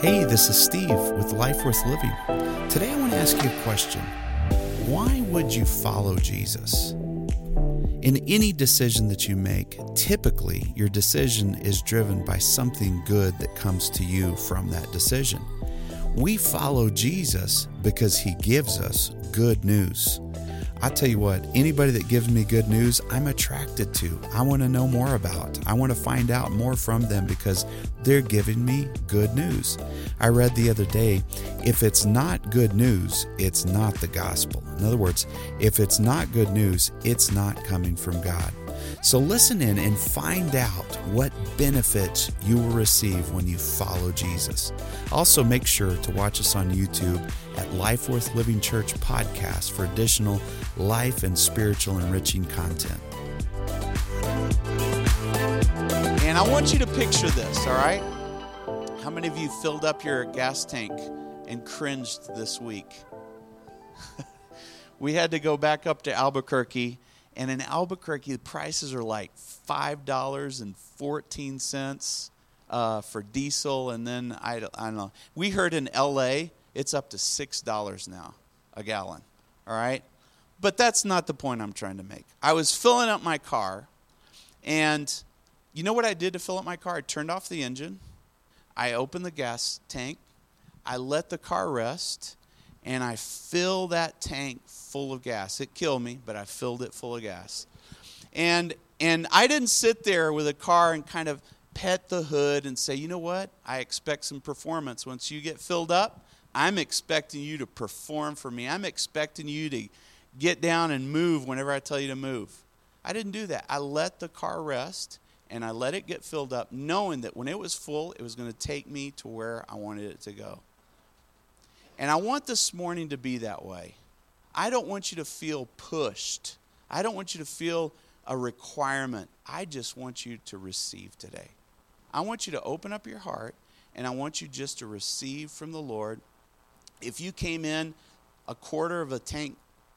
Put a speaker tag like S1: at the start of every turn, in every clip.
S1: Hey, this is Steve with Life Worth Living. Today I want to ask you a question. Why would you follow Jesus? In any decision that you make, typically your decision is driven by something good that comes to you from that decision. We follow Jesus because he gives us good news. I tell you what, anybody that gives me good news, I'm attracted to. I want to know more about. I want to find out more from them because they're giving me good news. I read the other day if it's not good news, it's not the gospel. In other words, if it's not good news, it's not coming from God. So listen in and find out what benefits you will receive when you follow Jesus. Also, make sure to watch us on YouTube at Life Worth Living Church Podcast for additional life and spiritual enriching content. And I want you to picture this, all right? How many of you filled up your gas tank and cringed this week? we had to go back up to Albuquerque and in Albuquerque, the prices are like $5.14 uh, for diesel. And then, I, I don't know. We heard in LA, it's up to $6 now a gallon. All right? But that's not the point I'm trying to make. I was filling up my car, and you know what I did to fill up my car? I turned off the engine, I opened the gas tank, I let the car rest, and I fill that tank full of gas. It killed me, but I filled it full of gas. And and I didn't sit there with a car and kind of pet the hood and say, "You know what? I expect some performance once you get filled up. I'm expecting you to perform for me. I'm expecting you to get down and move whenever I tell you to move." I didn't do that. I let the car rest and I let it get filled up knowing that when it was full, it was going to take me to where I wanted it to go. And I want this morning to be that way. I don't want you to feel pushed. I don't want you to feel a requirement. I just want you to receive today. I want you to open up your heart and I want you just to receive from the Lord. If you came in a quarter of a tank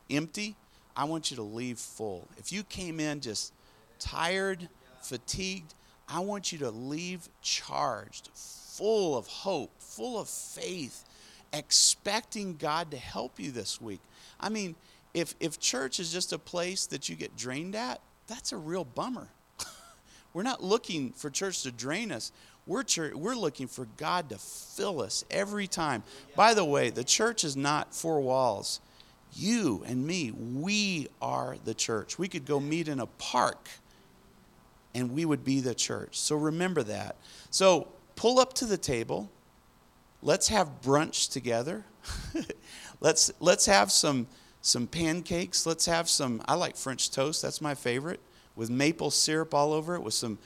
S1: empty, I want you to leave full. If you came in just tired, fatigued, I want you to leave charged, full of hope, full of faith, expecting God to help you this week. I mean, if, if church is just a place that you get drained at, that's a real bummer. we're not looking for church to drain us. We're, church, we're looking for God to fill us every time. By the way, the church is not four walls. You and me, we are the church. We could go meet in a park and we would be the church. So remember that. So pull up to the table. Let's have brunch together. let's let's have some some pancakes. Let's have some I like French toast. That's my favorite with maple syrup all over it with some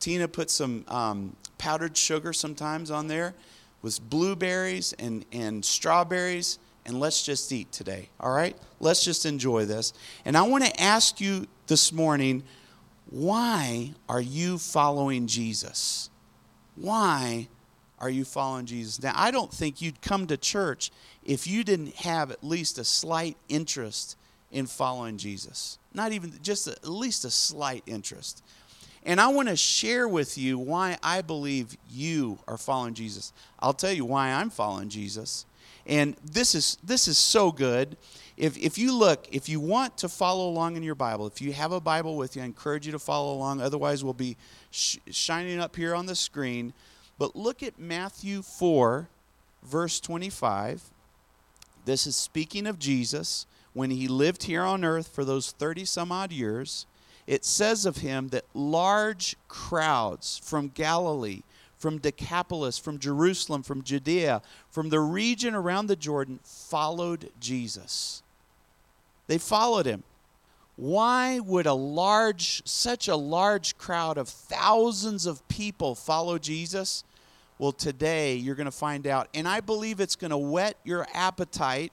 S1: Tina put some um, powdered sugar sometimes on there with blueberries and, and strawberries and let's just eat today. All right? Let's just enjoy this. And I want to ask you this morning why are you following Jesus? Why are you following Jesus? Now, I don't think you'd come to church if you didn't have at least a slight interest in following Jesus. Not even just a, at least a slight interest. And I want to share with you why I believe you are following Jesus. I'll tell you why I'm following Jesus. And this is this is so good if, if you look, if you want to follow along in your Bible, if you have a Bible with you, I encourage you to follow along. Otherwise, we'll be sh- shining up here on the screen. But look at Matthew 4, verse 25. This is speaking of Jesus when he lived here on earth for those 30 some odd years. It says of him that large crowds from Galilee, from Decapolis, from Jerusalem, from Judea, from the region around the Jordan followed Jesus. They followed him. Why would a large, such a large crowd of thousands of people follow Jesus? Well, today you're going to find out. And I believe it's going to whet your appetite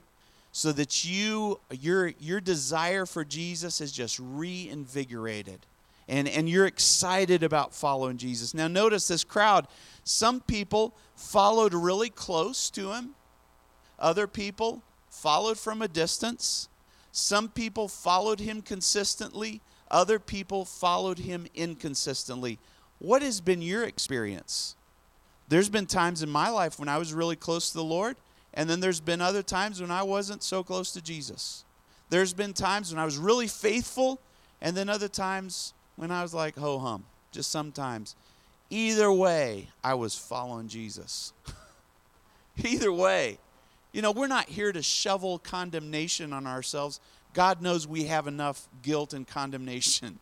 S1: so that you your your desire for Jesus is just reinvigorated. And and you're excited about following Jesus. Now notice this crowd, some people followed really close to him. Other people followed from a distance. Some people followed him consistently, other people followed him inconsistently. What has been your experience? There's been times in my life when I was really close to the Lord, and then there's been other times when I wasn't so close to Jesus. There's been times when I was really faithful, and then other times when I was like ho hum, just sometimes. Either way, I was following Jesus. Either way. You know, we're not here to shovel condemnation on ourselves. God knows we have enough guilt and condemnation.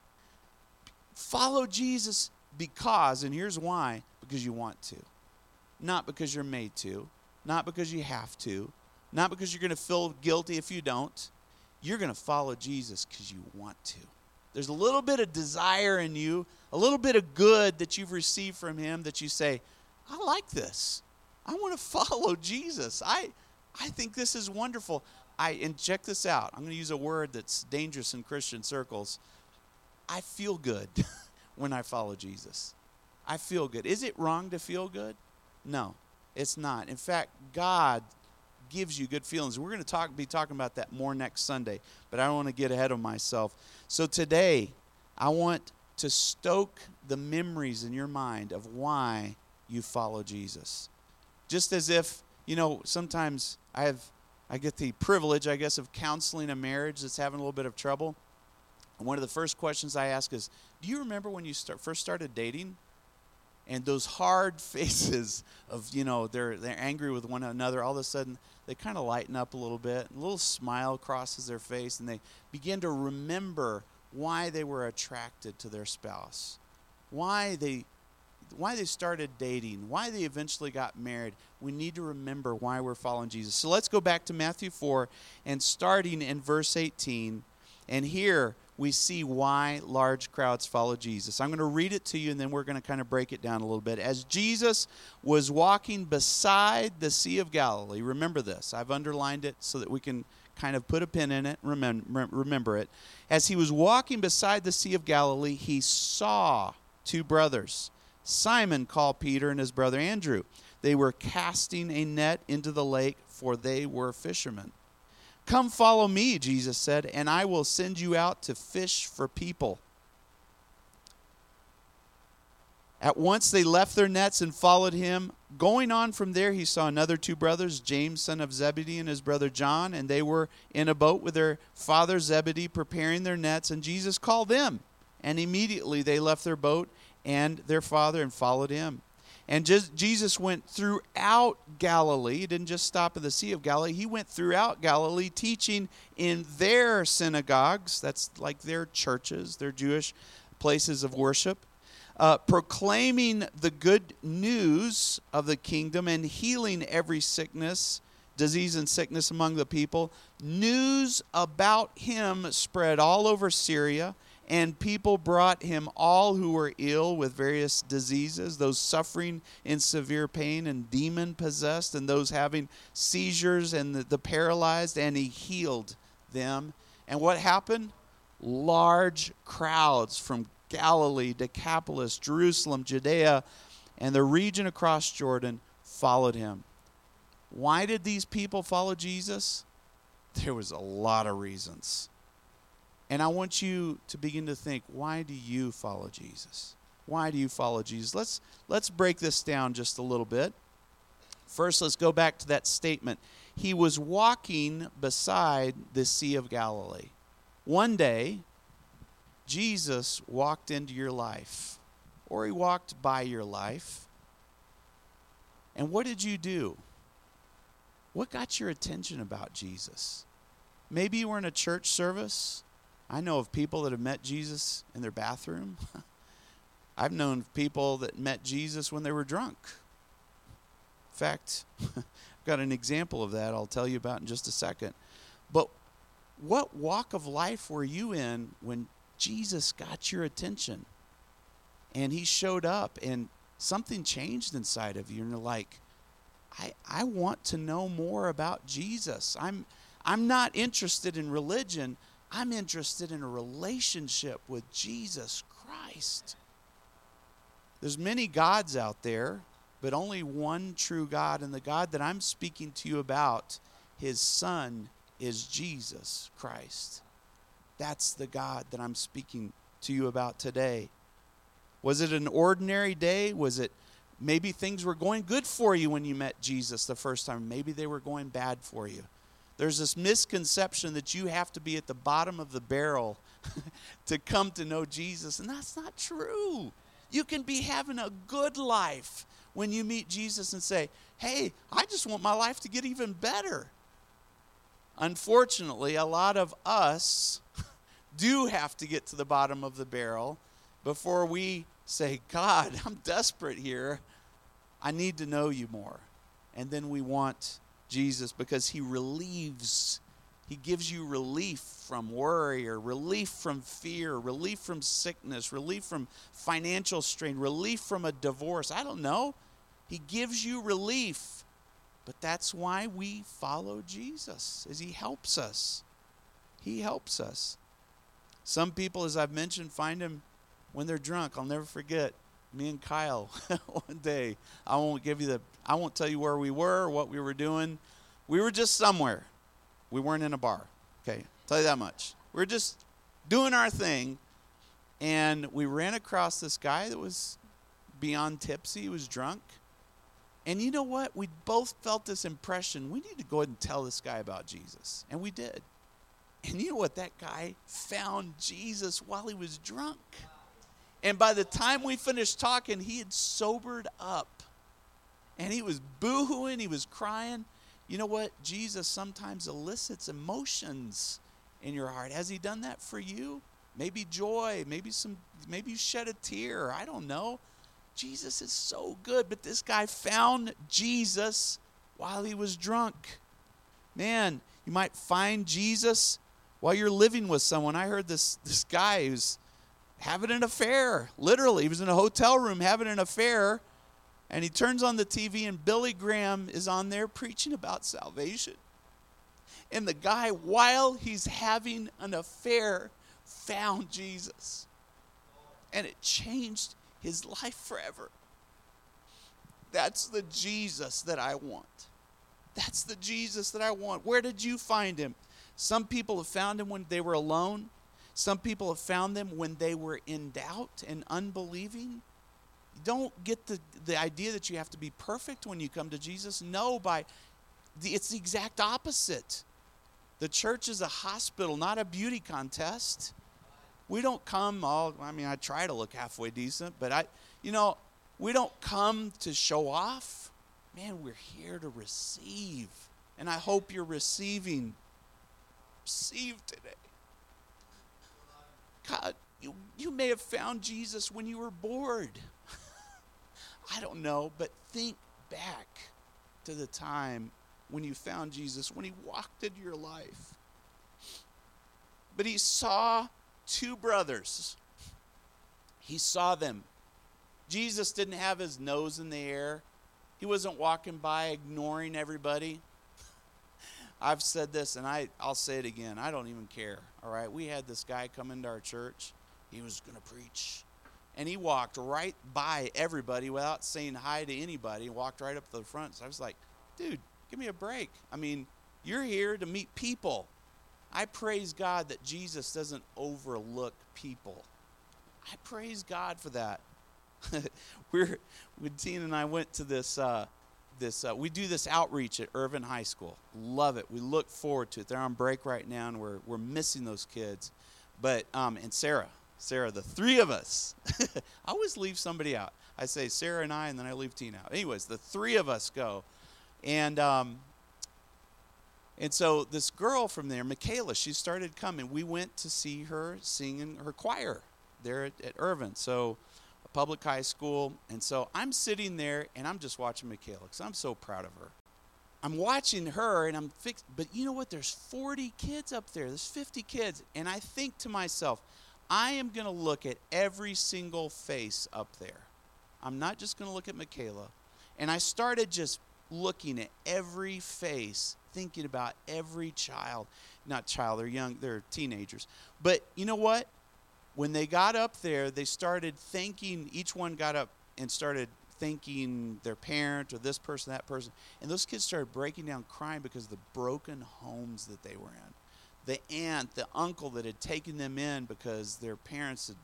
S1: Follow Jesus because, and here's why because you want to, not because you're made to, not because you have to, not because you're going to feel guilty if you don't. You're going to follow Jesus because you want to. There's a little bit of desire in you, a little bit of good that you've received from Him that you say, I like this. I want to follow Jesus. I, I think this is wonderful. I and check this out. I'm going to use a word that's dangerous in Christian circles. I feel good when I follow Jesus. I feel good. Is it wrong to feel good? No, it's not. In fact, God gives you good feelings. We're going to talk be talking about that more next Sunday, but I don't want to get ahead of myself. So today, I want to stoke the memories in your mind of why you follow Jesus. Just as if, you know, sometimes I have I get the privilege, I guess, of counseling a marriage that's having a little bit of trouble. One of the first questions I ask is, "Do you remember when you start, first started dating?" And those hard faces of, you know, they're they're angry with one another. All of a sudden, they kind of lighten up a little bit. A little smile crosses their face, and they begin to remember why they were attracted to their spouse, why they why they started dating, why they eventually got married. We need to remember why we're following Jesus. So let's go back to Matthew 4 and starting in verse 18. And here we see why large crowds follow Jesus. I'm going to read it to you and then we're going to kind of break it down a little bit. As Jesus was walking beside the Sea of Galilee, remember this, I've underlined it so that we can kind of put a pin in it, remember, remember it. As he was walking beside the Sea of Galilee, he saw two brothers, Simon called Peter and his brother Andrew. They were casting a net into the lake, for they were fishermen. Come follow me, Jesus said, and I will send you out to fish for people. At once they left their nets and followed him. Going on from there, he saw another two brothers, James, son of Zebedee, and his brother John, and they were in a boat with their father Zebedee, preparing their nets, and Jesus called them. And immediately they left their boat and their father and followed him. And just, Jesus went throughout Galilee. He didn't just stop at the Sea of Galilee. He went throughout Galilee teaching in their synagogues. That's like their churches, their Jewish places of worship. Uh, proclaiming the good news of the kingdom and healing every sickness, disease, and sickness among the people. News about him spread all over Syria and people brought him all who were ill with various diseases, those suffering in severe pain and demon possessed, and those having seizures and the, the, paralyzed, and he healed them. And what happened? Large crowds from Galilee, Decapolis, Jerusalem, Judea, and the region across Jordan followed him. Why did these people follow Jesus? There was a lot of reasons. And I want you to begin to think, why do you follow Jesus? Why do you follow Jesus? Let's let's break this down just a little bit. First, let's go back to that statement. He was walking beside the Sea of Galilee. One day, Jesus walked into your life, or he walked by your life. And what did you do? What got your attention about Jesus? Maybe you were in a church service I know of people that have met Jesus in their bathroom. I've known people that met Jesus when they were drunk. In fact, I've got an example of that I'll tell you about in just a second. But what walk of life were you in when Jesus got your attention? And he showed up and something changed inside of you and you're like, I, I want to know more about Jesus. I'm I'm not interested in religion. I'm interested in a relationship with Jesus Christ. There's many gods out there, but only one true God, and the God that I'm speaking to you about, his son is Jesus Christ. That's the God that I'm speaking to you about today. Was it an ordinary day? Was it maybe things were going good for you when you met Jesus the first time. Maybe they were going bad for you. There's this misconception that you have to be at the bottom of the barrel to come to know Jesus, and that's not true. You can be having a good life when you meet Jesus and say, Hey, I just want my life to get even better. Unfortunately, a lot of us do have to get to the bottom of the barrel before we say, God, I'm desperate here. I need to know you more. And then we want Jesus because he relieves, he gives you relief from worry or relief from fear, relief from sickness, relief from financial strain, relief from a divorce. I don't know. He gives you relief. But that's why we follow Jesus, is he helps us. He helps us. Some people, as I've mentioned, find him when they're drunk. I'll never forget me and Kyle one day. I won't give you the I won't tell you where we were, or what we were doing. We were just somewhere. We weren't in a bar. Okay, tell you that much. We were just doing our thing, and we ran across this guy that was beyond tipsy. He was drunk. And you know what? We both felt this impression. We need to go ahead and tell this guy about Jesus. And we did. And you know what? That guy found Jesus while he was drunk. And by the time we finished talking, he had sobered up. And he was boohooing, he was crying. You know what? Jesus sometimes elicits emotions in your heart. Has he done that for you? Maybe joy, maybe some maybe you shed a tear. I don't know. Jesus is so good, but this guy found Jesus while he was drunk. Man, you might find Jesus while you're living with someone. I heard this this guy who's having an affair. Literally, he was in a hotel room having an affair, and he turns on the TV, and Billy Graham is on there preaching about salvation. And the guy, while he's having an affair, found Jesus. And it changed his life forever. That's the Jesus that I want. That's the Jesus that I want. Where did you find him? Some people have found him when they were alone. Some people have found them when they were in doubt and unbelieving. Don't get the, the idea that you have to be perfect when you come to Jesus. No, by the, it's the exact opposite. The church is a hospital, not a beauty contest. We don't come all I mean, I try to look halfway decent, but I you know, we don't come to show off. Man, we're here to receive. And I hope you're receiving. Receive today. God, you, you may have found Jesus when you were bored. I don't know, but think back to the time when you found Jesus, when he walked into your life. But he saw two brothers. He saw them. Jesus didn't have his nose in the air. He wasn't walking by ignoring everybody. I've said this and I, I'll say it again. I don't even care. All right. We had this guy come into our church. He was going to preach. And he walked right by everybody without saying hi to anybody. Walked right up to the front. So I was like, dude, give me a break. I mean, you're here to meet people. I praise God that Jesus doesn't overlook people. I praise God for that. We're when Tina and I went to this uh, this uh, we do this outreach at Irvin High School. Love it. We look forward to it. They're on break right now, and we're we're missing those kids. But um, and Sarah, Sarah, the three of us. I always leave somebody out. I say Sarah and I, and then I leave Tina out. Anyways, the three of us go, and um, and so this girl from there, Michaela, she started coming. We went to see her sing in her choir there at, at Irvin. So a public high school. And so I'm sitting there and I'm just watching Michaela because I'm so proud of her. I'm watching her and I'm fixed, but you know what? There's 40 kids up there, there's 50 kids. And I think to myself, I am going to look at every single face up there. I'm not just going to look at Michaela. And I started just looking at every face, thinking about every child. Not child, they're young, they're teenagers. But you know what? when they got up there, they started thanking, each one got up and started thanking their parent or this person, that person. And those kids started breaking down crying because of the broken homes that they were in. The aunt, the uncle that had taken them in because their parents had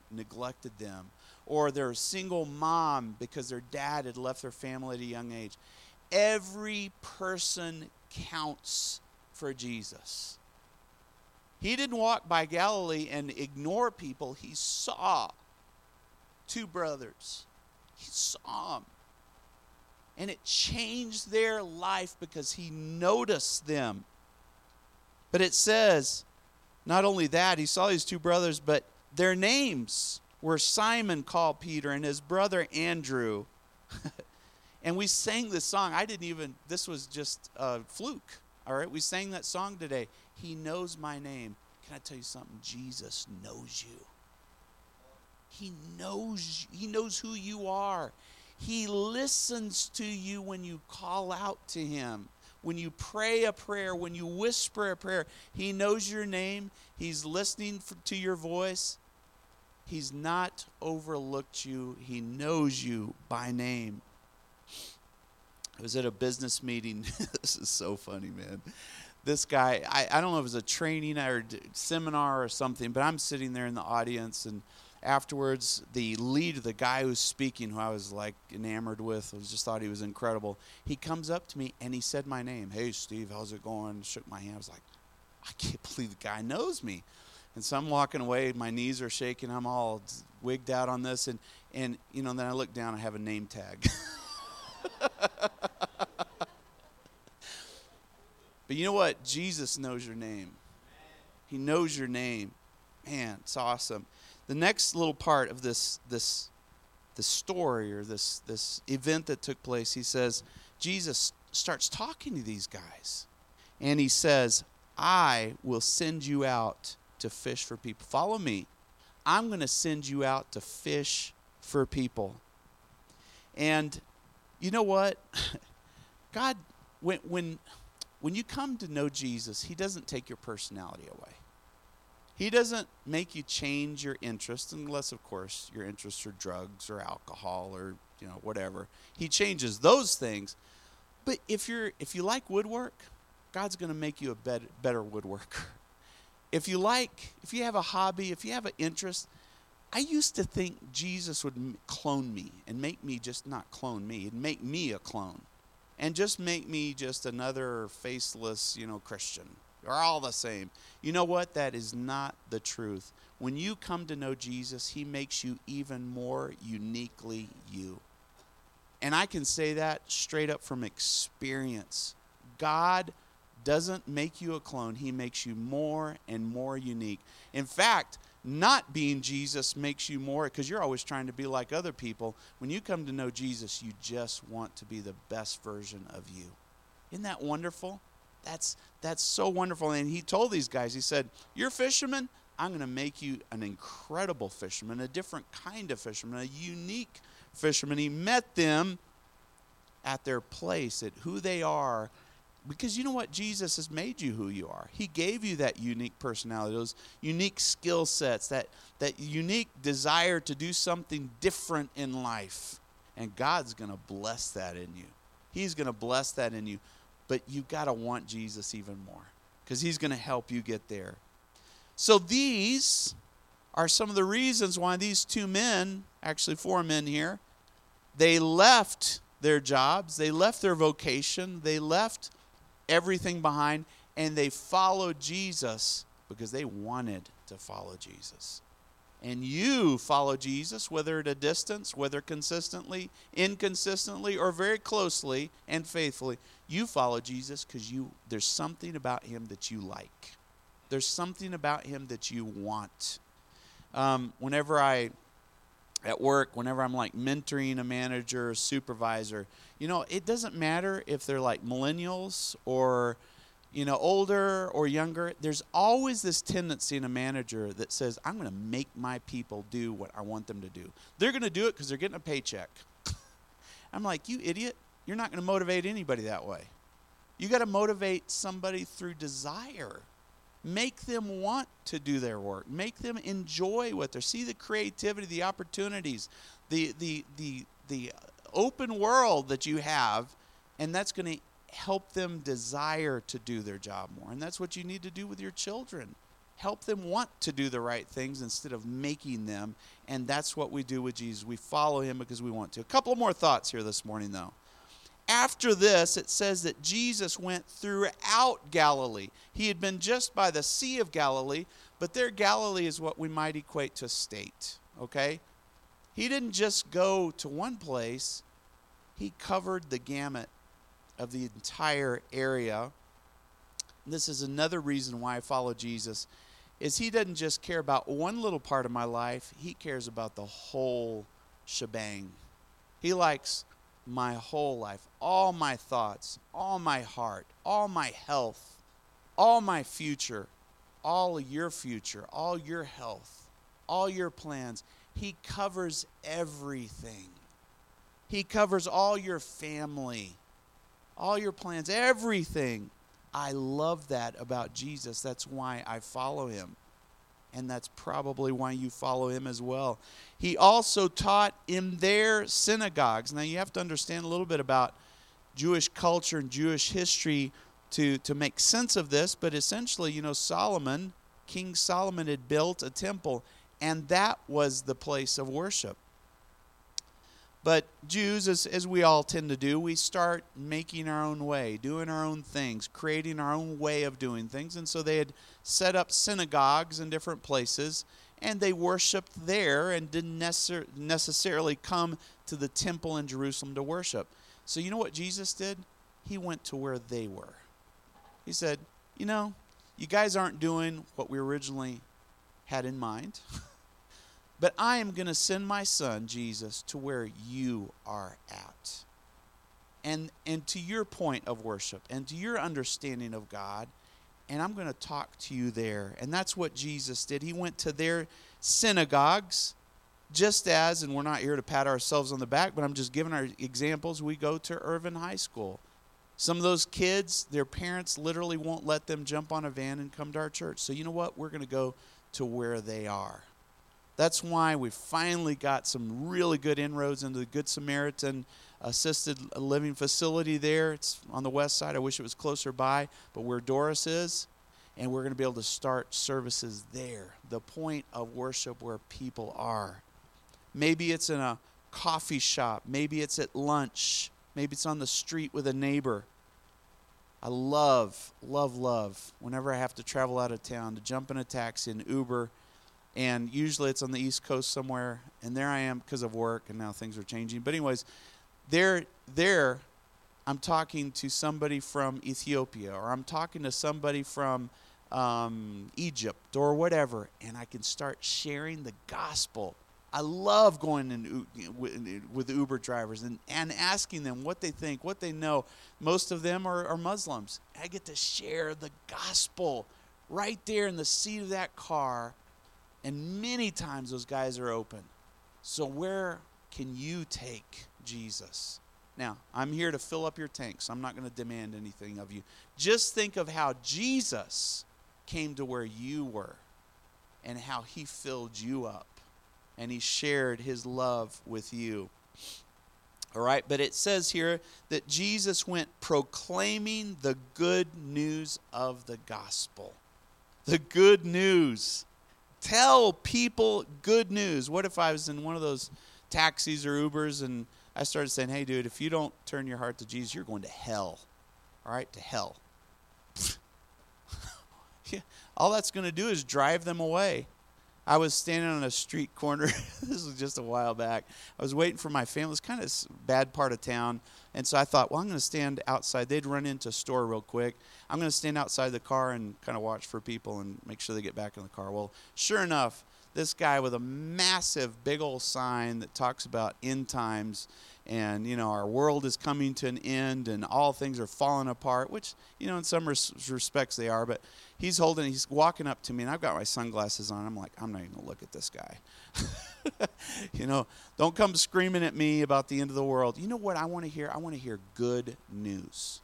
S1: neglected them. or they're a single mom because their dad had left their family at a young age. Every person counts for Jesus. He didn't walk by Galilee and ignore people. He saw two brothers. He saw them. And it changed their life because he noticed them. But it says, not only that, he saw these two brothers, but their names were Simon called Peter and his brother Andrew. and we sang this song. I didn't even, this was just a fluke. All right, we sang that song today. He knows my name. Can I tell you something? Jesus knows you. He knows he knows who you are. He listens to you when you call out to him. When you pray a prayer, when you whisper a prayer, he knows your name. He's listening to your voice. He's not overlooked you. He knows you by name. I was at a business meeting. this is so funny, man. This guy, I, I don't know if it was a training or seminar or something, but I'm sitting there in the audience and afterwards, the lead, the guy who's speaking, who I was like enamored with, I just thought he was incredible. He comes up to me and he said my name. Hey, Steve, how's it going? Shook my hand. I was like, I can't believe the guy knows me. And so I'm walking away. My knees are shaking. I'm all wigged out on this, and and you know, then I look down. I have a name tag. but you know what? Jesus knows your name. He knows your name. Man, it's awesome the next little part of this this this story or this this event that took place, he says Jesus starts talking to these guys, and he says, "I will send you out to fish for people. Follow me. I'm going to send you out to fish for people." And you know what? God, when when when you come to know Jesus, He doesn't take your personality away. He doesn't make you change your interest, unless, of course, your interests are drugs or alcohol or you know whatever. He changes those things. But if you're if you like woodwork, God's going to make you a better, better woodworker. If you like, if you have a hobby, if you have an interest, I used to think Jesus would clone me and make me just not clone me, and make me a clone, and just make me just another faceless, you know, Christian are all the same. You know what? That is not the truth. When you come to know Jesus, he makes you even more uniquely you. And I can say that straight up from experience. God doesn't make you a clone, he makes you more and more unique. In fact, not being Jesus makes you more because you're always trying to be like other people. When you come to know Jesus, you just want to be the best version of you. Isn't that wonderful? That's that's so wonderful. And he told these guys, he said, You're fishermen, I'm going to make you an incredible fisherman, a different kind of fisherman, a unique fisherman. He met them at their place, at who they are. Because you know what? Jesus has made you who you are. He gave you that unique personality, those unique skill sets, that, that unique desire to do something different in life. And God's going to bless that in you. He's going to bless that in you. But you got to want Jesus even more because he's going to help you get there. So these are some of the reasons why these two men, actually four men here, they left their jobs, they left their vocation, they left everything behind, and they followed Jesus because they wanted to follow Jesus and you follow Jesus, whether at a distance, whether consistently, inconsistently, or very closely and faithfully, you follow Jesus because you there's something about him that you like. There's something about him that you want. Um, whenever I at work, whenever I'm like mentoring a manager or supervisor, you know, it doesn't matter if they're like millennials or you know, older or younger, there's always this tendency in a manager that says, I'm going to make my people do what I want them to do. They're going to do it because they're getting a paycheck. I'm like, you idiot. You're not going to motivate anybody that way. You got to motivate somebody through desire. Make them want to do their work. Make them enjoy what they're see the creativity, the opportunities, the the the the open world that you have, and that's going to help them desire to do their job more. And that's what you need to do with your children. help them want to do the right things instead of making them. And that's what we do with Jesus. We follow him because we want to. A couple more thoughts here this morning, though. After this, it says that Jesus went throughout Galilee. He had been just by the Sea of Galilee, but there, Galilee is what we might equate to state, okay? He didn't just go to one place, he covered the gamut of the entire area. This is another reason why I follow Jesus is he doesn't just care about one little part of my life, he cares about the whole shebang. He likes my whole life, all my thoughts, all my heart, all my health, all my future, all your future, all your health, all your plans. He covers everything. He covers all your family, all your plans, everything. I love that about Jesus. That's why I follow him. And that's probably why you follow him as well. He also taught in their synagogues. Now, you have to understand a little bit about Jewish culture and Jewish history to, to make sense of this, but essentially, you know, Solomon, King Solomon, had built a temple, and that was the place of worship. But Jews, as, as we all tend to do, we start making our own way, doing our own things, creating our own way of doing things. And so they had set up synagogues in different places, and they worshiped there and didn't necessar- necessarily come to the temple in Jerusalem to worship. So you know what Jesus did? He went to where they were. He said, You know, you guys aren't doing what we originally had in mind. But I am going to send my son, Jesus, to where you are at. And, and to your point of worship and to your understanding of God. And I'm going to talk to you there. And that's what Jesus did. He went to their synagogues, just as, and we're not here to pat ourselves on the back, but I'm just giving our examples. We go to Irvin High School. Some of those kids, their parents literally won't let them jump on a van and come to our church. So, you know what? We're going to go to where they are. That's why we finally got some really good inroads into the Good Samaritan assisted living facility there. It's on the west side. I wish it was closer by, but where Doris is, and we're going to be able to start services there, the point of worship where people are. Maybe it's in a coffee shop, maybe it's at lunch, maybe it's on the street with a neighbor. I love, love, love whenever I have to travel out of town to jump in a taxi and Uber and usually it's on the east coast somewhere. And there i am because of work and now things are changing. But anyways there there i'm talking to somebody from ethiopia or i'm talking to somebody from um, egypt or whatever and i can start sharing the gospel. I love going in, with uber drivers and, and asking them what they think what they know. Most of them are, are muslims. I get to share the gospel right there in the seat of that car and many times those guys are open. So, where can you take Jesus? Now, I'm here to fill up your tanks. I'm not going to demand anything of you. Just think of how Jesus came to where you were and how he filled you up and he shared his love with you. All right, but it says here that Jesus went proclaiming the good news of the gospel. The good news. Tell people good news. What if I was in one of those taxis or Ubers and I started saying, hey, dude, if you don't turn your heart to Jesus, you're going to hell. All right, to hell. yeah, all that's going to do is drive them away. I was standing on a street corner. this was just a while back. I was waiting for my family. It's kind of bad part of town. And so I thought, well, I'm going to stand outside. They'd run into a store real quick. I'm going to stand outside the car and kind of watch for people and make sure they get back in the car. Well, sure enough, this guy with a massive, big old sign that talks about end times and you know our world is coming to an end and all things are falling apart which you know in some res- respects they are but he's holding he's walking up to me and i've got my sunglasses on. I'm like i'm not even gonna look at this guy. You know don't come screaming at me about the end of the world. You know what i want to hear? I want to hear good news.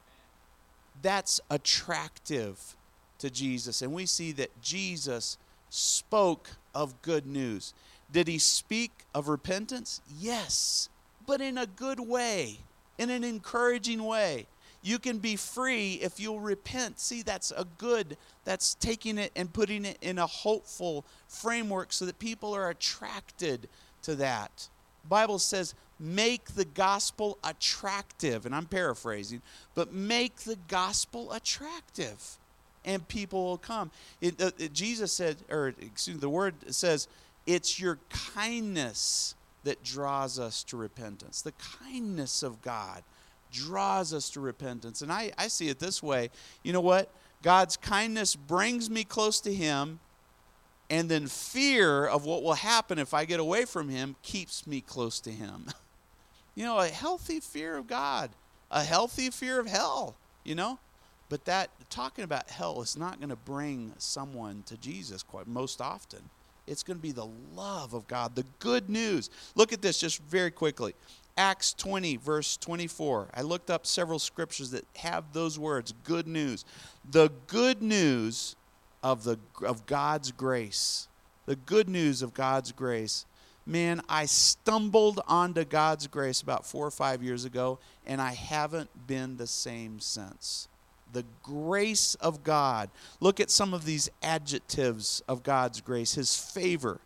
S1: That's attractive to jesus and we see that jesus spoke of good news. Did he speak of repentance? Yes but in a good way, in an encouraging way. You can be free if you'll repent. See, that's a good, that's taking it and putting it in a hopeful framework so that people are attracted to that. Bible says, make the gospel attractive. And I'm paraphrasing, but make the gospel attractive and people will come. It, uh, Jesus said, or excuse me, the word says, it's your kindness that draws us to repentance. The kindness of God draws us to repentance. And I, I see it this way. You know what? God's kindness brings me close to Him, and then fear of what will happen if I get away from Him keeps me close to Him. you know, a healthy fear of God, a healthy fear of hell, you know? But that talking about hell is not going to bring someone to Jesus quite most often. It's going to be the love of God, the good news. Look at this just very quickly. Acts 20, verse 24. I looked up several scriptures that have those words, good news. The good news of, the, of God's grace. The good news of God's grace. Man, I stumbled onto God's grace about four or five years ago, and I haven't been the same since the grace of God. Look at some of these adjectives of God's grace His favor,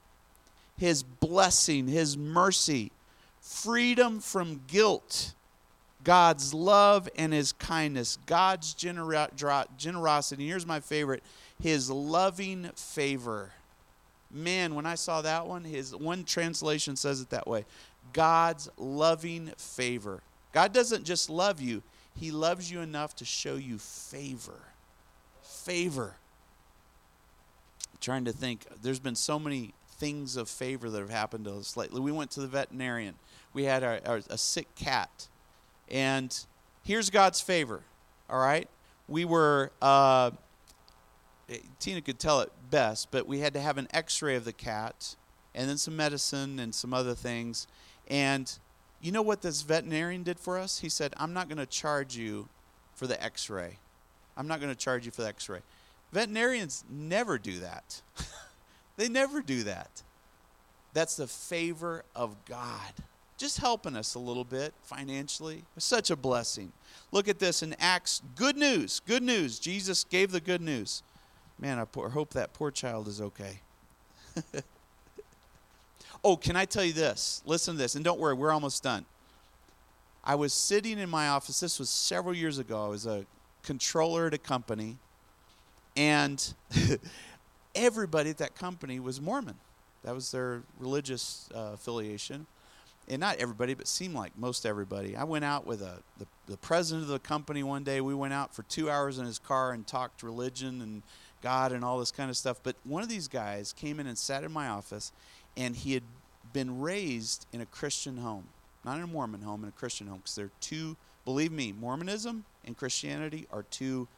S1: His blessing, His mercy, freedom from guilt, God's love and His kindness, God's generosity. Here's my favorite His loving favor. Man, when I saw that one, his one translation says it that way God's loving favor. God doesn't just love you, he loves you enough to show you favor. Favor. I'm trying to think, there's been so many things of favor that have happened to us lately. We went to the veterinarian. We had our, our, a sick cat. And here's God's favor, all right? We were, uh, Tina could tell it best, but we had to have an x ray of the cat and then some medicine and some other things. And you know what this veterinarian did for us? He said, I'm not going to charge you for the x ray. I'm not going to charge you for the x ray. Veterinarians never do that. they never do that. That's the favor of God. Just helping us a little bit financially. Such a blessing. Look at this in Acts. Good news. Good news. Jesus gave the good news. Man, I hope that poor child is okay. Oh, can I tell you this? Listen to this, and don't worry, we're almost done. I was sitting in my office, this was several years ago. I was a controller at a company, and everybody at that company was Mormon. That was their religious uh, affiliation. And not everybody, but seemed like most everybody. I went out with a, the, the president of the company one day. We went out for two hours in his car and talked religion and God and all this kind of stuff. But one of these guys came in and sat in my office, and he had been raised in a Christian home, not in a Mormon home, in a Christian home, because they're two, believe me, Mormonism and Christianity are two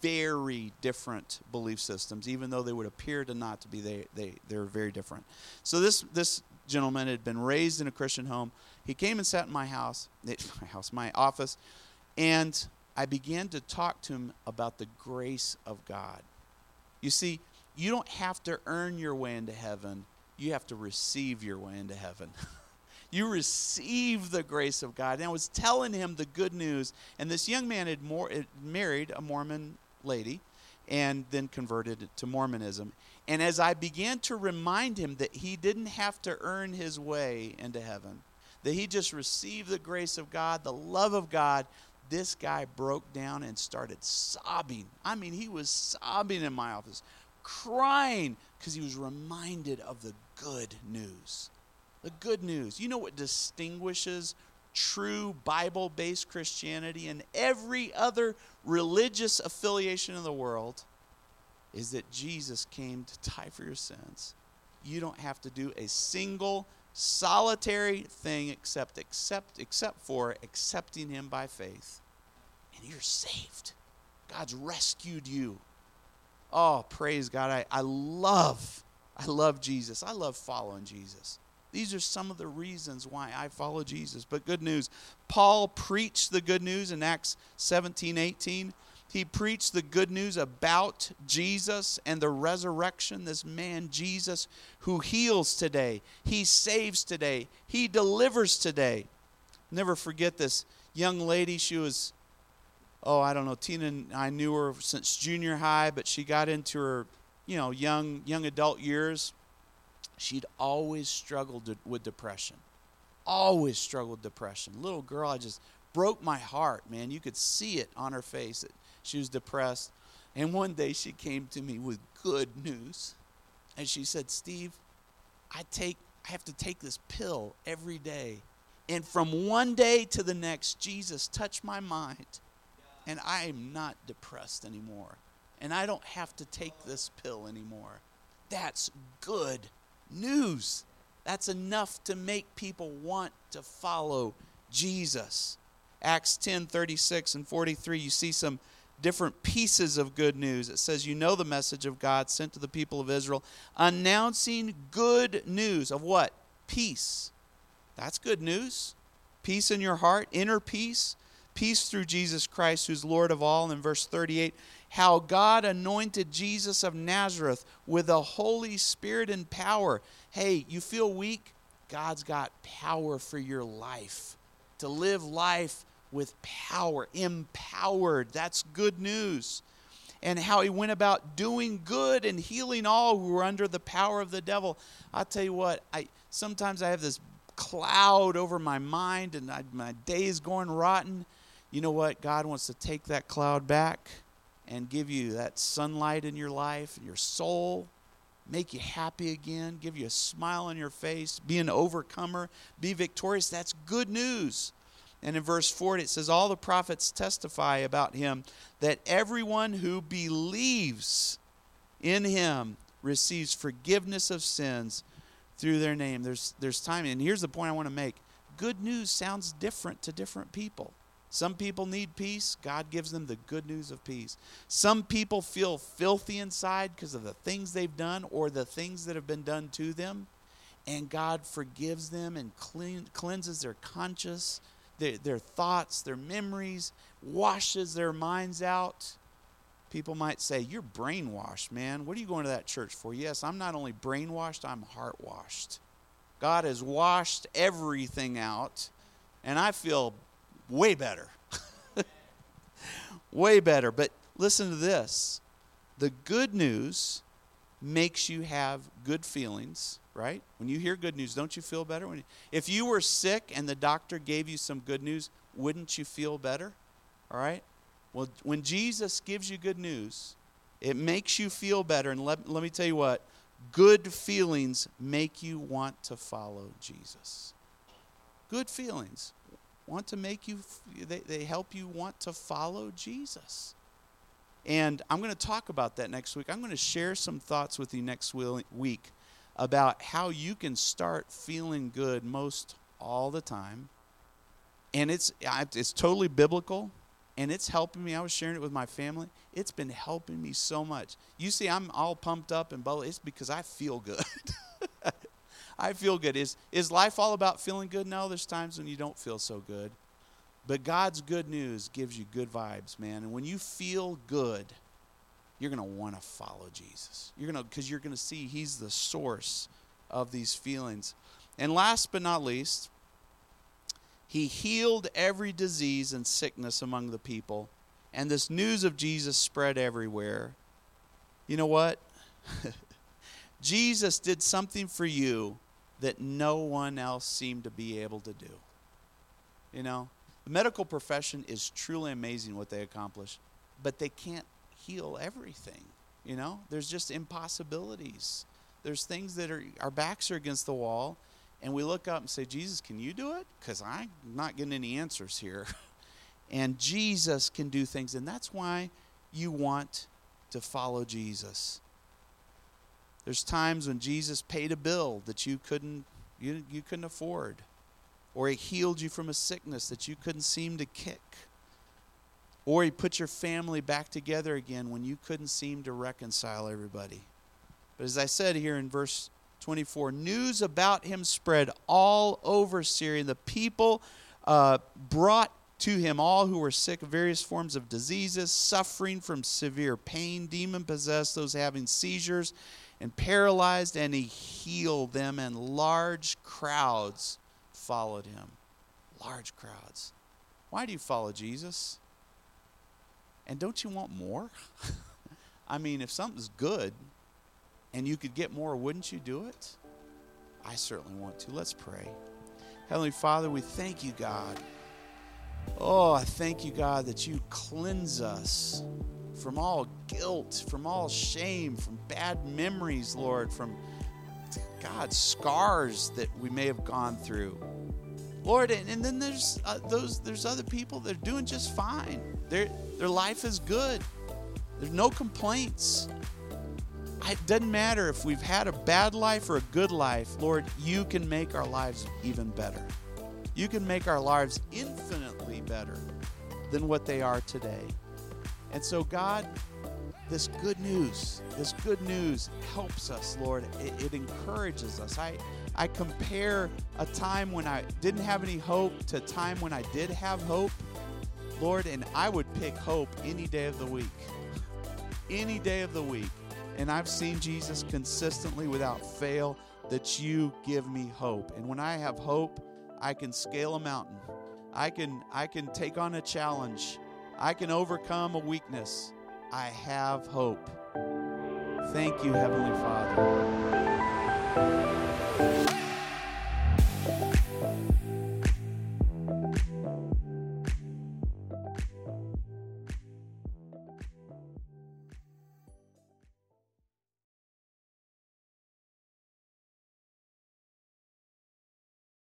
S1: very different belief systems, even though they would appear to not to be. They they they're very different. So this this gentleman had been raised in a Christian home. He came and sat in my house, my house, my office, and I began to talk to him about the grace of God. You see, you don't have to earn your way into heaven you have to receive your way into heaven. you receive the grace of God. And I was telling him the good news, and this young man had, more, had married a Mormon lady and then converted to Mormonism. And as I began to remind him that he didn't have to earn his way into heaven, that he just received the grace of God, the love of God, this guy broke down and started sobbing. I mean, he was sobbing in my office, crying because he was reminded of the good news. The good news. You know what distinguishes true Bible based Christianity and every other religious affiliation in the world? Is that Jesus came to die for your sins. You don't have to do a single solitary thing except except except for accepting him by faith and you're saved god's rescued you oh praise god i, I love I love Jesus. I love following Jesus. These are some of the reasons why I follow Jesus. But good news Paul preached the good news in Acts 17 18. He preached the good news about Jesus and the resurrection. This man, Jesus, who heals today, he saves today, he delivers today. Never forget this young lady. She was oh, I don't know, Tina, and I knew her since junior high, but she got into her, you know, young young adult years. She'd always struggled with depression. Always struggled with depression. Little girl, I just broke my heart, man. You could see it on her face that she was depressed. And one day she came to me with good news. And she said, Steve, I take I have to take this pill every day. And from one day to the next, Jesus touched my mind. And I am not depressed anymore. And I don't have to take this pill anymore. That's good news. That's enough to make people want to follow Jesus. Acts 10 36 and 43, you see some different pieces of good news. It says, You know the message of God sent to the people of Israel, announcing good news of what? Peace. That's good news. Peace in your heart, inner peace, peace through Jesus Christ, who's Lord of all. In verse 38, how God anointed Jesus of Nazareth with the Holy Spirit and power. Hey, you feel weak? God's got power for your life to live life with power, empowered. That's good news. And how he went about doing good and healing all who were under the power of the devil. I'll tell you what, I sometimes I have this cloud over my mind and I, my day is going rotten. You know what? God wants to take that cloud back and give you that sunlight in your life, your soul, make you happy again, give you a smile on your face, be an overcomer, be victorious. That's good news. And in verse 40, it says, All the prophets testify about him that everyone who believes in him receives forgiveness of sins through their name. There's, there's time. And here's the point I want to make good news sounds different to different people. Some people need peace. God gives them the good news of peace. Some people feel filthy inside because of the things they've done or the things that have been done to them. And God forgives them and clean, cleanses their conscience their, their thoughts, their memories, washes their minds out. People might say, You're brainwashed, man. What are you going to that church for? Yes, I'm not only brainwashed, I'm heart washed. God has washed everything out, and I feel way better. way better. But listen to this the good news makes you have good feelings right? When you hear good news, don't you feel better? When you, if you were sick and the doctor gave you some good news, wouldn't you feel better? All right? Well, when Jesus gives you good news, it makes you feel better. And let, let me tell you what good feelings make you want to follow Jesus. Good feelings want to make you, they, they help you want to follow Jesus. And I'm going to talk about that next week. I'm going to share some thoughts with you next week about how you can start feeling good most all the time. And it's it's totally biblical and it's helping me. I was sharing it with my family. It's been helping me so much. You see, I'm all pumped up and bubbly. It's because I feel good. I feel good. Is is life all about feeling good? No, there's times when you don't feel so good. But God's good news gives you good vibes, man. And when you feel good, you're going to want to follow Jesus. You're going to because you're going to see he's the source of these feelings. And last but not least, he healed every disease and sickness among the people. And this news of Jesus spread everywhere. You know what? Jesus did something for you that no one else seemed to be able to do. You know, the medical profession is truly amazing what they accomplish, but they can't heal everything. You know, there's just impossibilities. There's things that are our backs are against the wall, and we look up and say, Jesus, can you do it? Because I'm not getting any answers here. and Jesus can do things, and that's why you want to follow Jesus. There's times when Jesus paid a bill that you couldn't you, you couldn't afford, or he healed you from a sickness that you couldn't seem to kick or he put your family back together again when you couldn't seem to reconcile everybody. But as I said here in verse 24, news about him spread all over Syria. The people uh, brought to him all who were sick of various forms of diseases, suffering from severe pain, demon possessed, those having seizures, and paralyzed, and he healed them, and large crowds followed him. Large crowds. Why do you follow Jesus? And don't you want more? I mean, if something's good and you could get more, wouldn't you do it? I certainly want to. Let's pray. Heavenly Father, we thank you, God. Oh, I thank you, God, that you cleanse us from all guilt, from all shame, from bad memories, Lord, from God scars that we may have gone through. Lord, and, and then there's uh, those there's other people that are doing just fine. Their their life is good. There's no complaints. It doesn't matter if we've had a bad life or a good life. Lord, you can make our lives even better. You can make our lives infinitely better than what they are today. And so, God, this good news, this good news helps us, Lord. It, it, encourages us. I, I compare a time when I didn't have any hope to a time when I did have hope, Lord, and I would pick hope any day of the week. Any day of the week. And I've seen Jesus consistently without fail that you give me hope. And when I have hope, I can scale a mountain. I can I can take on a challenge. I can overcome a weakness. I have hope. Thank you, Heavenly Father.